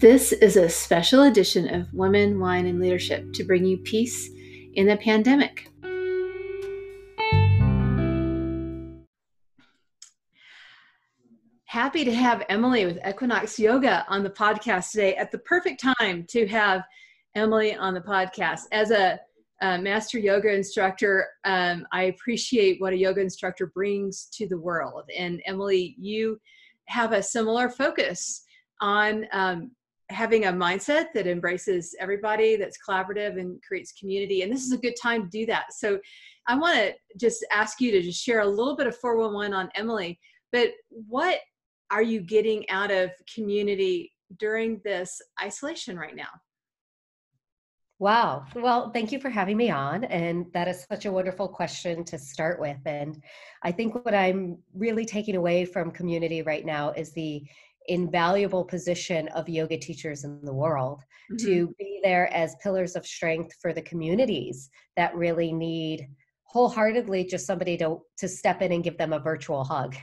This is a special edition of Women, Wine, and Leadership to bring you peace in the pandemic. Happy to have Emily with Equinox Yoga on the podcast today at the perfect time to have Emily on the podcast. As a, a master yoga instructor, um, I appreciate what a yoga instructor brings to the world. And Emily, you have a similar focus on um, having a mindset that embraces everybody, that's collaborative and creates community. And this is a good time to do that. So I want to just ask you to just share a little bit of 411 on Emily. But what are you getting out of community during this isolation right now? Wow. Well, thank you for having me on. And that is such a wonderful question to start with. And I think what I'm really taking away from community right now is the invaluable position of yoga teachers in the world mm-hmm. to be there as pillars of strength for the communities that really need wholeheartedly just somebody to to step in and give them a virtual hug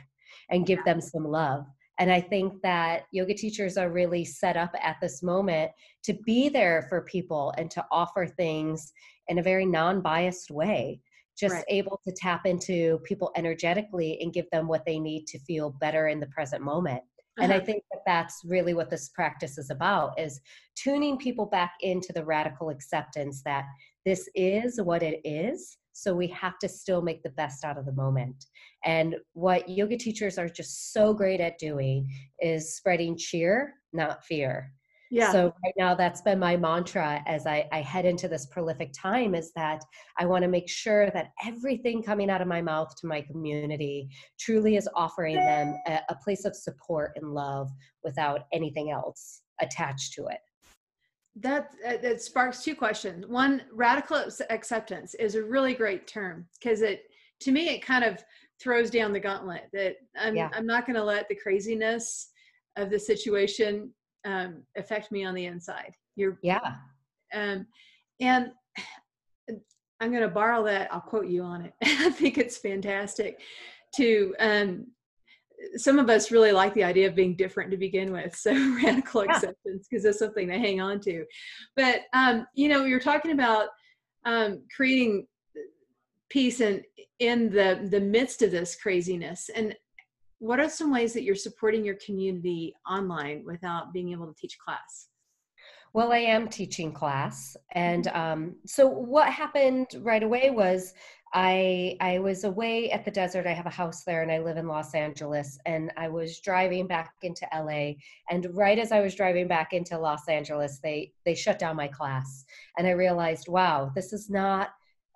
and give them some love and i think that yoga teachers are really set up at this moment to be there for people and to offer things in a very non-biased way just right. able to tap into people energetically and give them what they need to feel better in the present moment and i uh-huh. think that that's really what this practice is about is tuning people back into the radical acceptance that this is what it is so we have to still make the best out of the moment and what yoga teachers are just so great at doing is spreading cheer not fear yeah. So right now that's been my mantra as I, I head into this prolific time is that I want to make sure that everything coming out of my mouth to my community truly is offering them a, a place of support and love without anything else attached to it. That uh, that sparks two questions. One, radical acceptance is a really great term because it to me it kind of throws down the gauntlet that I'm yeah. I'm not going to let the craziness of the situation um, affect me on the inside. You're yeah. Um, and I'm going to borrow that. I'll quote you on it. I think it's fantastic. To um, some of us really like the idea of being different to begin with. So radical yeah. acceptance because it's something to hang on to. But um, you know, you're talking about um, creating peace and in the the midst of this craziness and what are some ways that you're supporting your community online without being able to teach class? Well, I am teaching class, and mm-hmm. um, so what happened right away was I I was away at the desert. I have a house there, and I live in Los Angeles. And I was driving back into LA, and right as I was driving back into Los Angeles, they they shut down my class, and I realized, wow, this is not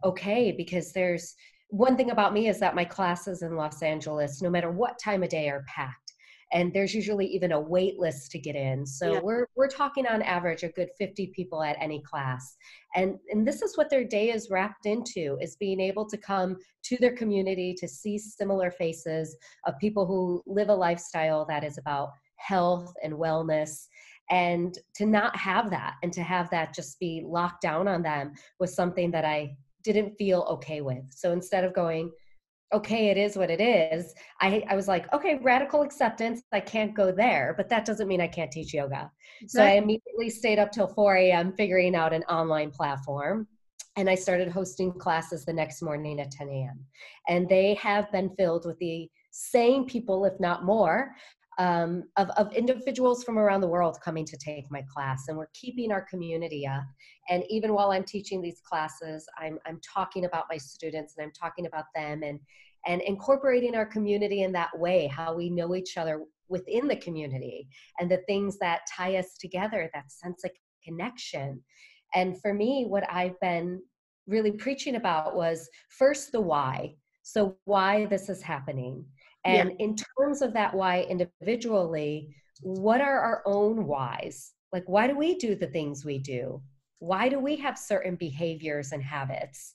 okay because there's one thing about me is that my classes in Los Angeles, no matter what time of day, are packed. And there's usually even a wait list to get in. So yeah. we're we're talking on average a good 50 people at any class. And and this is what their day is wrapped into is being able to come to their community to see similar faces of people who live a lifestyle that is about health and wellness and to not have that and to have that just be locked down on them was something that I didn't feel okay with. So instead of going, okay, it is what it is, I, I was like, okay, radical acceptance. I can't go there, but that doesn't mean I can't teach yoga. Exactly. So I immediately stayed up till 4 a.m. figuring out an online platform. And I started hosting classes the next morning at 10 a.m. And they have been filled with the same people, if not more, um, of, of individuals from around the world coming to take my class and we're keeping our community up. And even while i'm teaching these classes i'm, I'm talking about my students and i'm talking about them and and incorporating our community in that way how we know each other within the community and the things that tie us together that sense of connection. And for me what i've been really preaching about was first the why. So why this is happening and yeah. in terms of that why individually, what are our own whys? Like, why do we do the things we do? Why do we have certain behaviors and habits?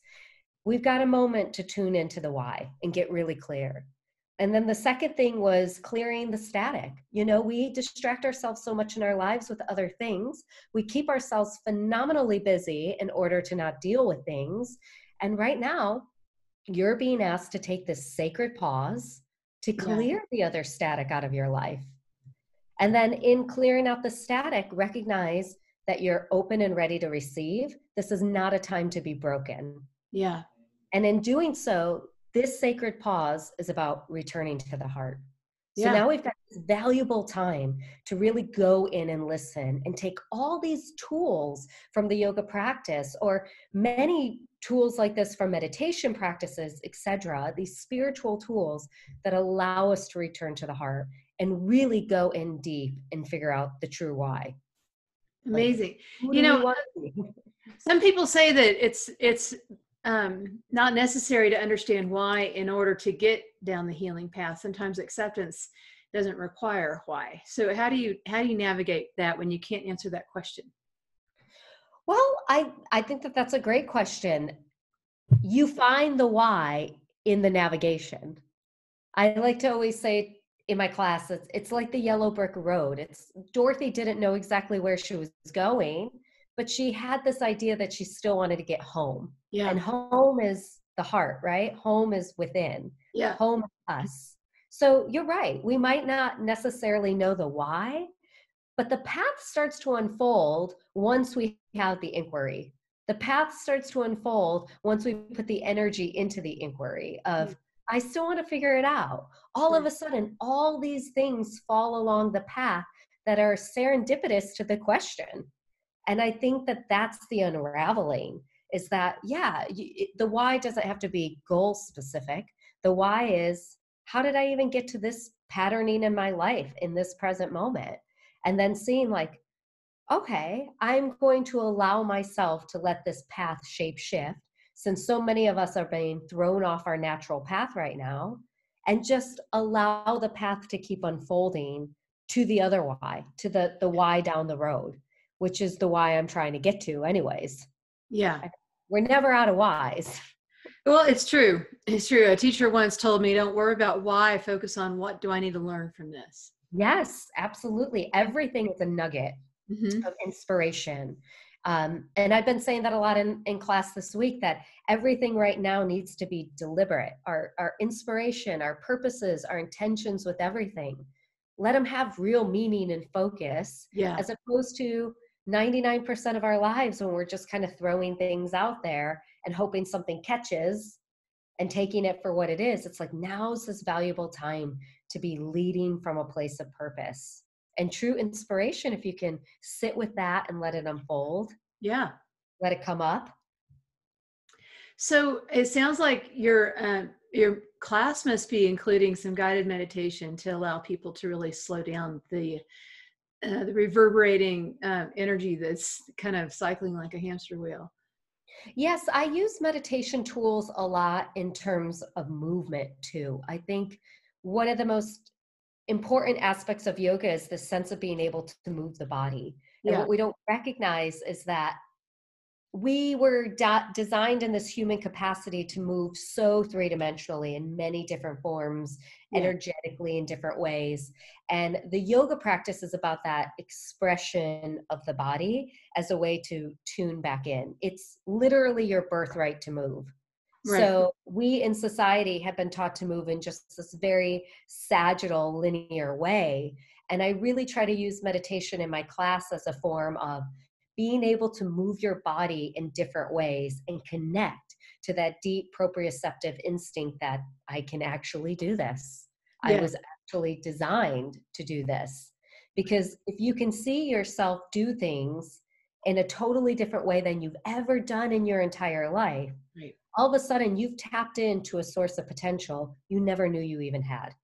We've got a moment to tune into the why and get really clear. And then the second thing was clearing the static. You know, we distract ourselves so much in our lives with other things. We keep ourselves phenomenally busy in order to not deal with things. And right now, you're being asked to take this sacred pause to clear yeah. the other static out of your life And then in clearing out the static, recognize that you're open and ready to receive. This is not a time to be broken. Yeah. And in doing so, this sacred pause is about returning to the heart. So Yeah. now we've got valuable time to really go in and listen and take all these tools from the yoga practice or many tools like this from meditation practices, etc. These spiritual tools that allow us to return to the heart and really go in deep and figure out the true why. Amazing. Who You know, want to be? Some people say that it's it's um, not necessary to understand why in order to get down the healing path. Sometimes acceptance doesn't require why. So how do you how do you navigate that when you can't answer that question? Well, I I think that that's a great question. You find the why in the navigation. I like to always say in my class, it's it's like the yellow brick road. It's Dorothy didn't know exactly where she was going, but she had this idea that she still wanted to get home. Yeah. And home is the heart, right? Home is within. yeah. Home is us. So you're right. We might not necessarily know the why, but the path starts to unfold once we have the inquiry. The path starts to unfold once we put the energy into the inquiry of, mm. I still want to figure it out. All of mm. a sudden, all these things fall along the path that are serendipitous to the question. And I think that that's the unraveling is that, yeah, you, it, the why doesn't have to be goal specific. The why is, how did I even get to this patterning in my life in this present moment? And then seeing, like, okay, I'm going to allow myself to let this path shape shift since so many of us are being thrown off our natural path right now and just allow the path to keep unfolding to the other why to the the why down the road which is the why i'm trying to get to anyways Yeah. we're never out of whys Well, it's true. It's true. A teacher once told me, "Don't worry about why. Focus on what do I need to learn from this." yes absolutely everything is a nugget Mhm. of inspiration. Um, and I've been saying that a lot in, in class this week that everything right now needs to be deliberate. Our, our inspiration, our purposes, our intentions with everything. Let them have real meaning and focus Yeah. as opposed to 99% of our lives when we're just kind of throwing things out there and hoping something catches and taking it for what it is. It's like now's this valuable time to be leading from a place of purpose and true inspiration if you can sit with that and let it unfold Yeah. let it come up So it sounds like your um, your class must be including some guided meditation to allow people to really slow down the uh, the reverberating um, energy that's kind of cycling like a hamster wheel. Yes i use meditation tools a lot in terms of movement too i think one of the most important aspects of yoga is the sense of being able to move the body and Yeah. what we don't recognize is that we were da- designed in this human capacity to move so three dimensionally in many different forms, Yeah. energetically in different ways. And the yoga practice is about that expression of the body as a way to tune back in. It's literally your birthright to move. Right. So we in society have been taught to move in just this very sagittal linear way. And I really try to use meditation in my class as a form of being able to move your body in different ways and connect to that deep proprioceptive instinct that I can actually do this. I was actually designed to do this. Because if you can see yourself do things in a totally different way than you've ever done in your entire life, Right. all of a sudden you've tapped into a source of potential you never knew you even had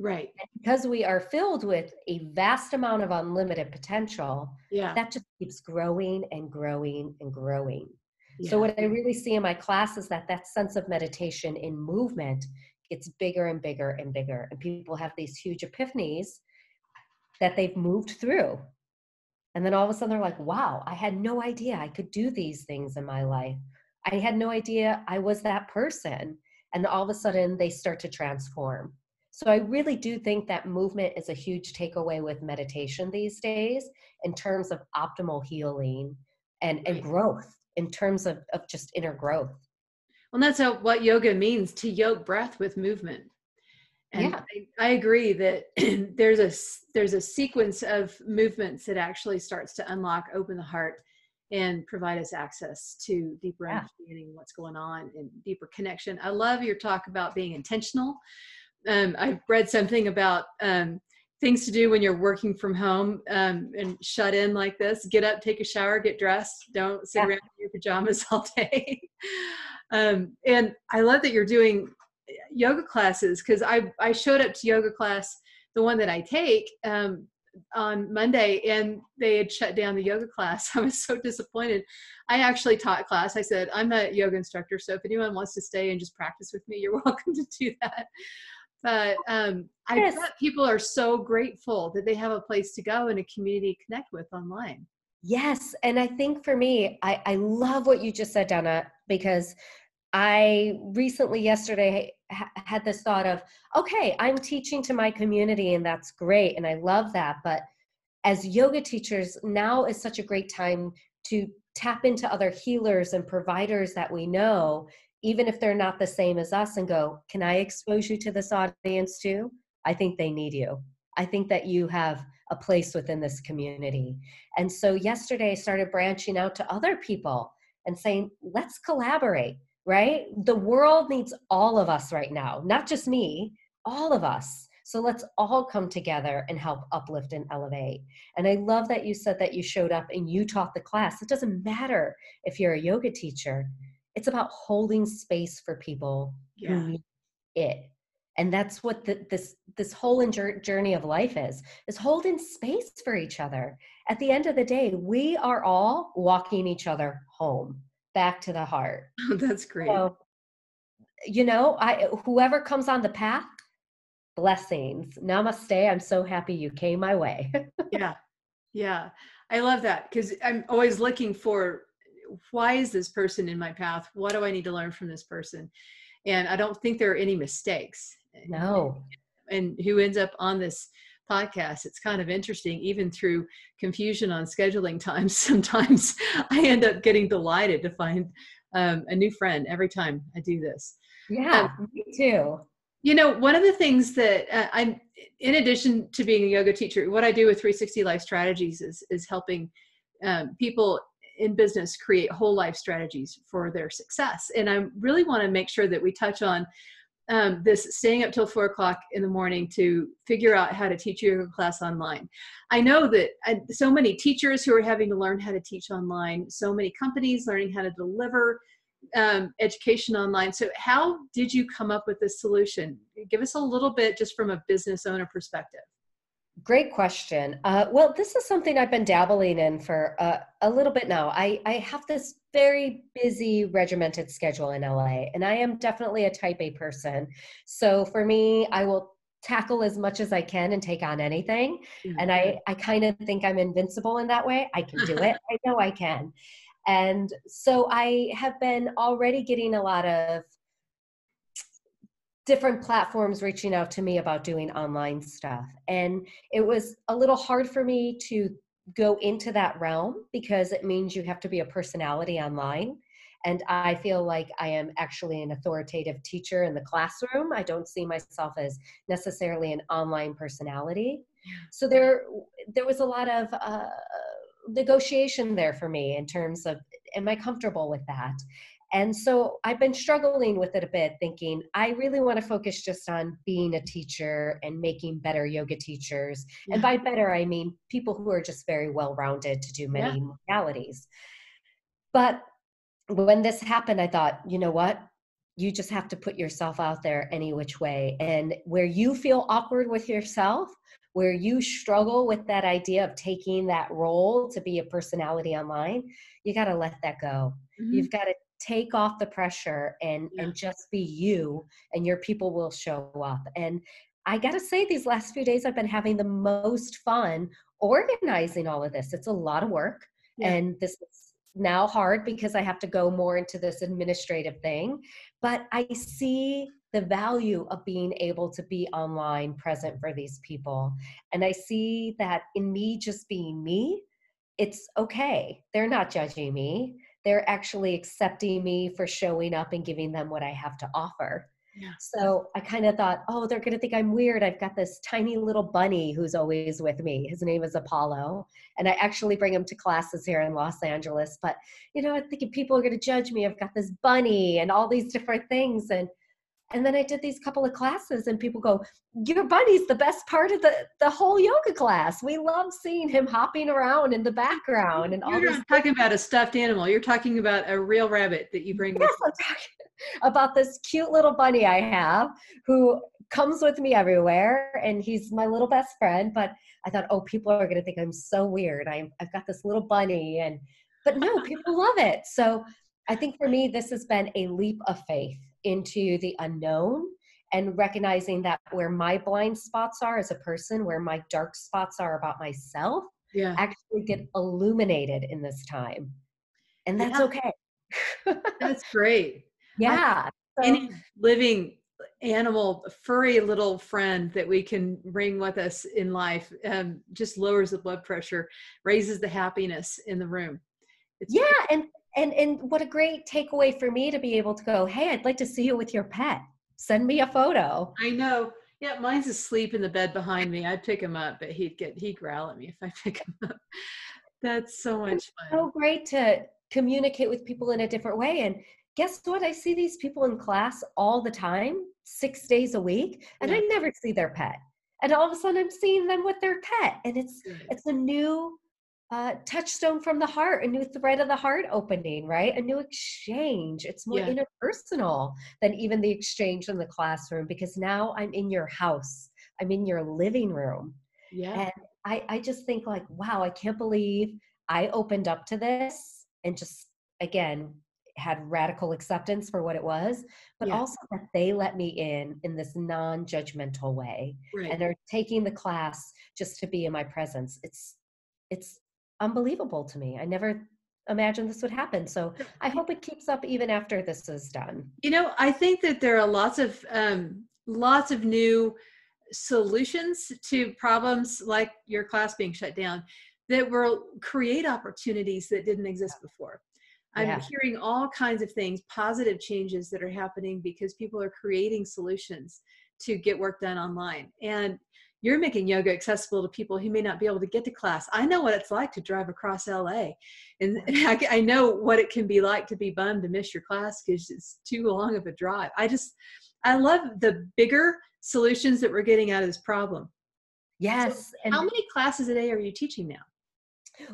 Right. because we are filled with a vast amount of unlimited potential Yeah. that just keeps growing and growing and growing yeah. so what i really see in my class is that that sense of meditation in movement gets bigger and bigger and bigger and people have these huge epiphanies that they've moved through and then all of a sudden they're like wow i had no idea i could do these things in my life i had no idea i was that person and all of a sudden they start to transform so I really do think that movement is a huge takeaway with meditation these days in terms of optimal healing and, and growth, in terms of, of just inner growth. Well, that's how, what yoga means to yoke breath with movement. And yeah. I, I agree that there's a there's a sequence of movements that actually starts to unlock, open the heart, and provide us access to deeper yeah. understanding what's going on and deeper connection. I love your talk about being intentional. Um, I've read something about um, things to do when you're working from home um, and shut in like this. Get up take a shower get dressed. Don't sit yeah. around in your pajamas all day. Um, and i love that you're doing yoga classes because I, I showed up to yoga class the one that i take um, on monday and they had shut down the yoga class. I was so disappointed. I actually taught class. I said i'm a yoga instructor so if anyone wants to stay and just practice with me you're welcome to do that but um, yes. I bet people are so grateful that they have a place to go and a community to connect with online. Yes. And I think for me, I, I love what you just said, Donna, because I recently, yesterday, ha- had this thought of, okay, I'm teaching to my community and that's great. And I love that. But as yoga teachers, now is such a great time to tap into other healers and providers that we know even if they're not the same as us and go, can I expose you to this audience too? I think they need you. I think that you have a place within this community. And so yesterday I started branching out to other people and saying, let's collaborate, right? The world needs all of us right now, not just me, all of us. So let's all come together and help uplift and elevate. And I love that you said that you showed up and you taught the class. It doesn't matter if you're a yoga teacher, it's about holding space for people yeah. who it and that's what the, this this whole journey of life is is holding space for each other. At the end of the day we are all walking each other home back to the heart. Oh, that's great. So, you know i whoever comes on the path blessings namaste i'm so happy you came my way. Yeah yeah i love that because i'm always looking for why is this person in my path? What do I need to learn from this person? And I don't think there are any mistakes. No. And who ends up on this podcast, it's kind of interesting, even through confusion on scheduling times. Sometimes I end up getting delighted to find um, a new friend every time I do this. Yeah, um, me too. You know, one of the things that uh, I'm, in addition to being a yoga teacher, what I do with 360 Life Strategies is is helping um, people in business create whole life strategies for their success. And I really want to make sure that we touch on um, this staying up till four o'clock in the morning to figure out how to teach your class online. I know that I, so many teachers who are having to learn how to teach online, so many companies learning how to deliver um, education online. So, how did you come up with this solution? Give us a little bit just from a business owner perspective. Great question. Uh, well, this is something I've been dabbling in for uh, a little bit now. I, I have this very busy, regimented schedule in LA, and I am definitely a type A person. So for me, I will tackle as much as I can and take on anything. Mm-hmm. And I, I kind of think I'm invincible in that way. I can do it. I know I can. And so I have been already getting a lot of different platforms reaching out to me about doing online stuff. And it was a little hard for me to go into that realm because it means you have to be a personality online. And I feel like I am actually an authoritative teacher in the classroom. I don't see myself as necessarily an online personality. So there, there was a lot of uh, negotiation there for me in terms of, am I comfortable with that? And so I've been struggling with it a bit, thinking I really want to focus just on being a teacher and making better yoga teachers. Yeah. And by better, I mean people who are just very well rounded to do many yeah. modalities. But when this happened, I thought, you know what? You just have to put yourself out there any which way. And where you feel awkward with yourself, where you struggle with that idea of taking that role to be a personality online, you got to let that go. Mm-hmm. You've got to take off the pressure and yeah. and just be you and your people will show up and i got to say these last few days i've been having the most fun organizing all of this it's a lot of work yeah. and this is now hard because i have to go more into this administrative thing but i see the value of being able to be online present for these people and i see that in me just being me it's okay they're not judging me they're actually accepting me for showing up and giving them what I have to offer. Yeah. So I kind of thought, oh, they're going to think I'm weird. I've got this tiny little bunny who's always with me. His name is Apollo. And I actually bring him to classes here in Los Angeles. But, you know, I'm thinking people are going to judge me. I've got this bunny and all these different things. And and then I did these couple of classes, and people go, Your bunny's the best part of the, the whole yoga class. We love seeing him hopping around in the background and all You're not talking about a stuffed animal. You're talking about a real rabbit that you bring. Yes, I'm talking about this cute little bunny I have who comes with me everywhere, and he's my little best friend. But I thought, oh, people are going to think I'm so weird. I'm, I've got this little bunny, and but no, people love it. So I think for me, this has been a leap of faith into the unknown and recognizing that where my blind spots are as a person, where my dark spots are about myself, yeah. actually get illuminated in this time. And that's yeah. okay. that's great. Yeah. So, Any living animal, furry little friend that we can bring with us in life um, just lowers the blood pressure, raises the happiness in the room. It's yeah. And and and what a great takeaway for me to be able to go hey i'd like to see you with your pet. Send me a photo. I know. Yeah mine's asleep in the bed behind me. I'd pick him up but he'd get he'd growl at me if i pick him up. That's so much it's fun. so great to communicate with people in a different way. And guess what? I see these people in class all the time six days a week and yeah. i never see their pet. And all of a sudden i'm seeing them with their pet. And it's it's a new uh, touchstone from the heart, a new thread of the heart opening, right? A new exchange. It's more yeah. interpersonal than even the exchange in the classroom because now I'm in your house, I'm in your living room. Yeah. And I, I just think like, wow, I can't believe I opened up to this and just again had radical acceptance for what it was, but yeah. also that they let me in in this non-judgmental way, right. and they're taking the class just to be in my presence. It's it's unbelievable to me. I never imagined this would happen. So I hope it keeps up even after this is done. You know, I think that there are lots of um, lots of new solutions to problems like your class being shut down that will create opportunities that didn't exist before. I'm yeah. hearing all kinds of things, positive changes that are happening because people are creating solutions to get work done online. And you're making yoga accessible to people who may not be able to get to class. I know what it's like to drive across LA, and I, I know what it can be like to be bummed to miss your class because it's too long of a drive. I just, I love the bigger solutions that we're getting out of this problem. Yes. So how many classes a day are you teaching now?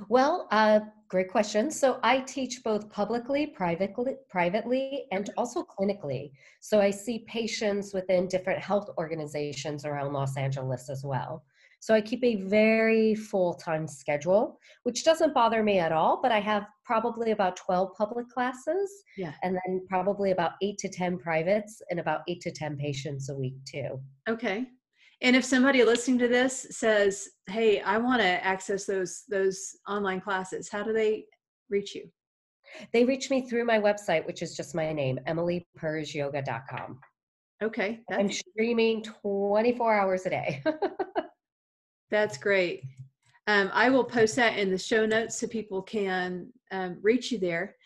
Well, uh, great question. So I teach both publicly, privately, privately, and also clinically. So I see patients within different health organizations around Los Angeles as well. So I keep a very full-time schedule, which doesn't bother me at all, but I have probably about 12 public classes yeah. and then probably about 8 to 10 privates and about 8 to 10 patients a week too. Okay. And if somebody listening to this says, "Hey, I want to access those those online classes," how do they reach you? They reach me through my website, which is just my name, emilypersyoga.com. Okay. I'm streaming 24 hours a day. that's great. Um, I will post that in the show notes so people can um, reach you there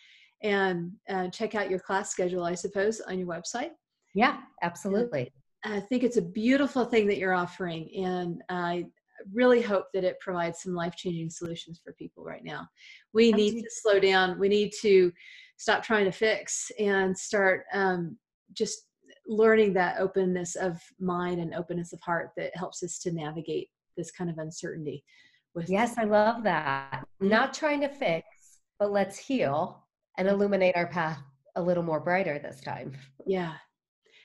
and uh, check out your class schedule, I suppose, on your website. Yeah, absolutely. I think it's a beautiful thing that you're offering, and I really hope that it provides some life changing solutions for people right now. We need to slow down. We need to stop trying to fix and start um, just learning that openness of mind and openness of heart that helps us to navigate this kind of uncertainty. With yes, I love that. Not trying to fix, but let's heal and illuminate our path a little more brighter this time. Yeah,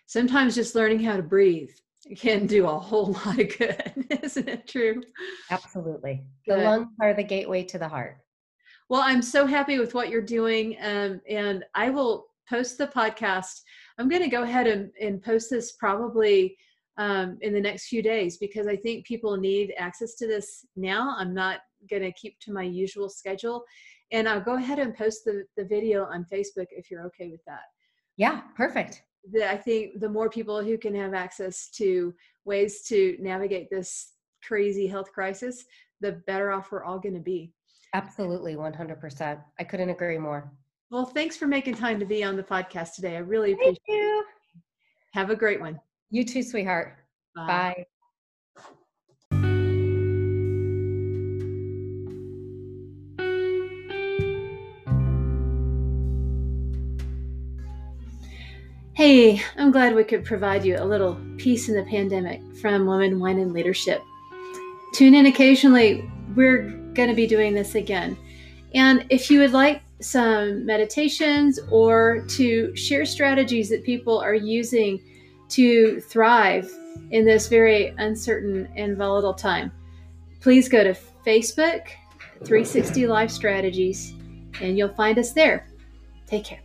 sometimes just learning how to breathe can do a whole lot of good. Isn't it true? Absolutely. The lungs are the gateway to the heart. Well, I'm so happy with what you're doing. Um, and I will post the podcast. I'm going to go ahead and, and post this probably um, in the next few days because I think people need access to this now. I'm not going to keep to my usual schedule. And I'll go ahead and post the, the video on Facebook if you're okay with that. Yeah, perfect that I think the more people who can have access to ways to navigate this crazy health crisis, the better off we're all going to be. Absolutely, 100%. I couldn't agree more. Well, thanks for making time to be on the podcast today. I really appreciate Thank you. It. Have a great one. You too, sweetheart. Bye. Bye. Hey, I'm glad we could provide you a little peace in the pandemic from Women, Wine, and Leadership. Tune in occasionally. We're going to be doing this again. And if you would like some meditations or to share strategies that people are using to thrive in this very uncertain and volatile time, please go to Facebook, 360 Life Strategies, and you'll find us there. Take care.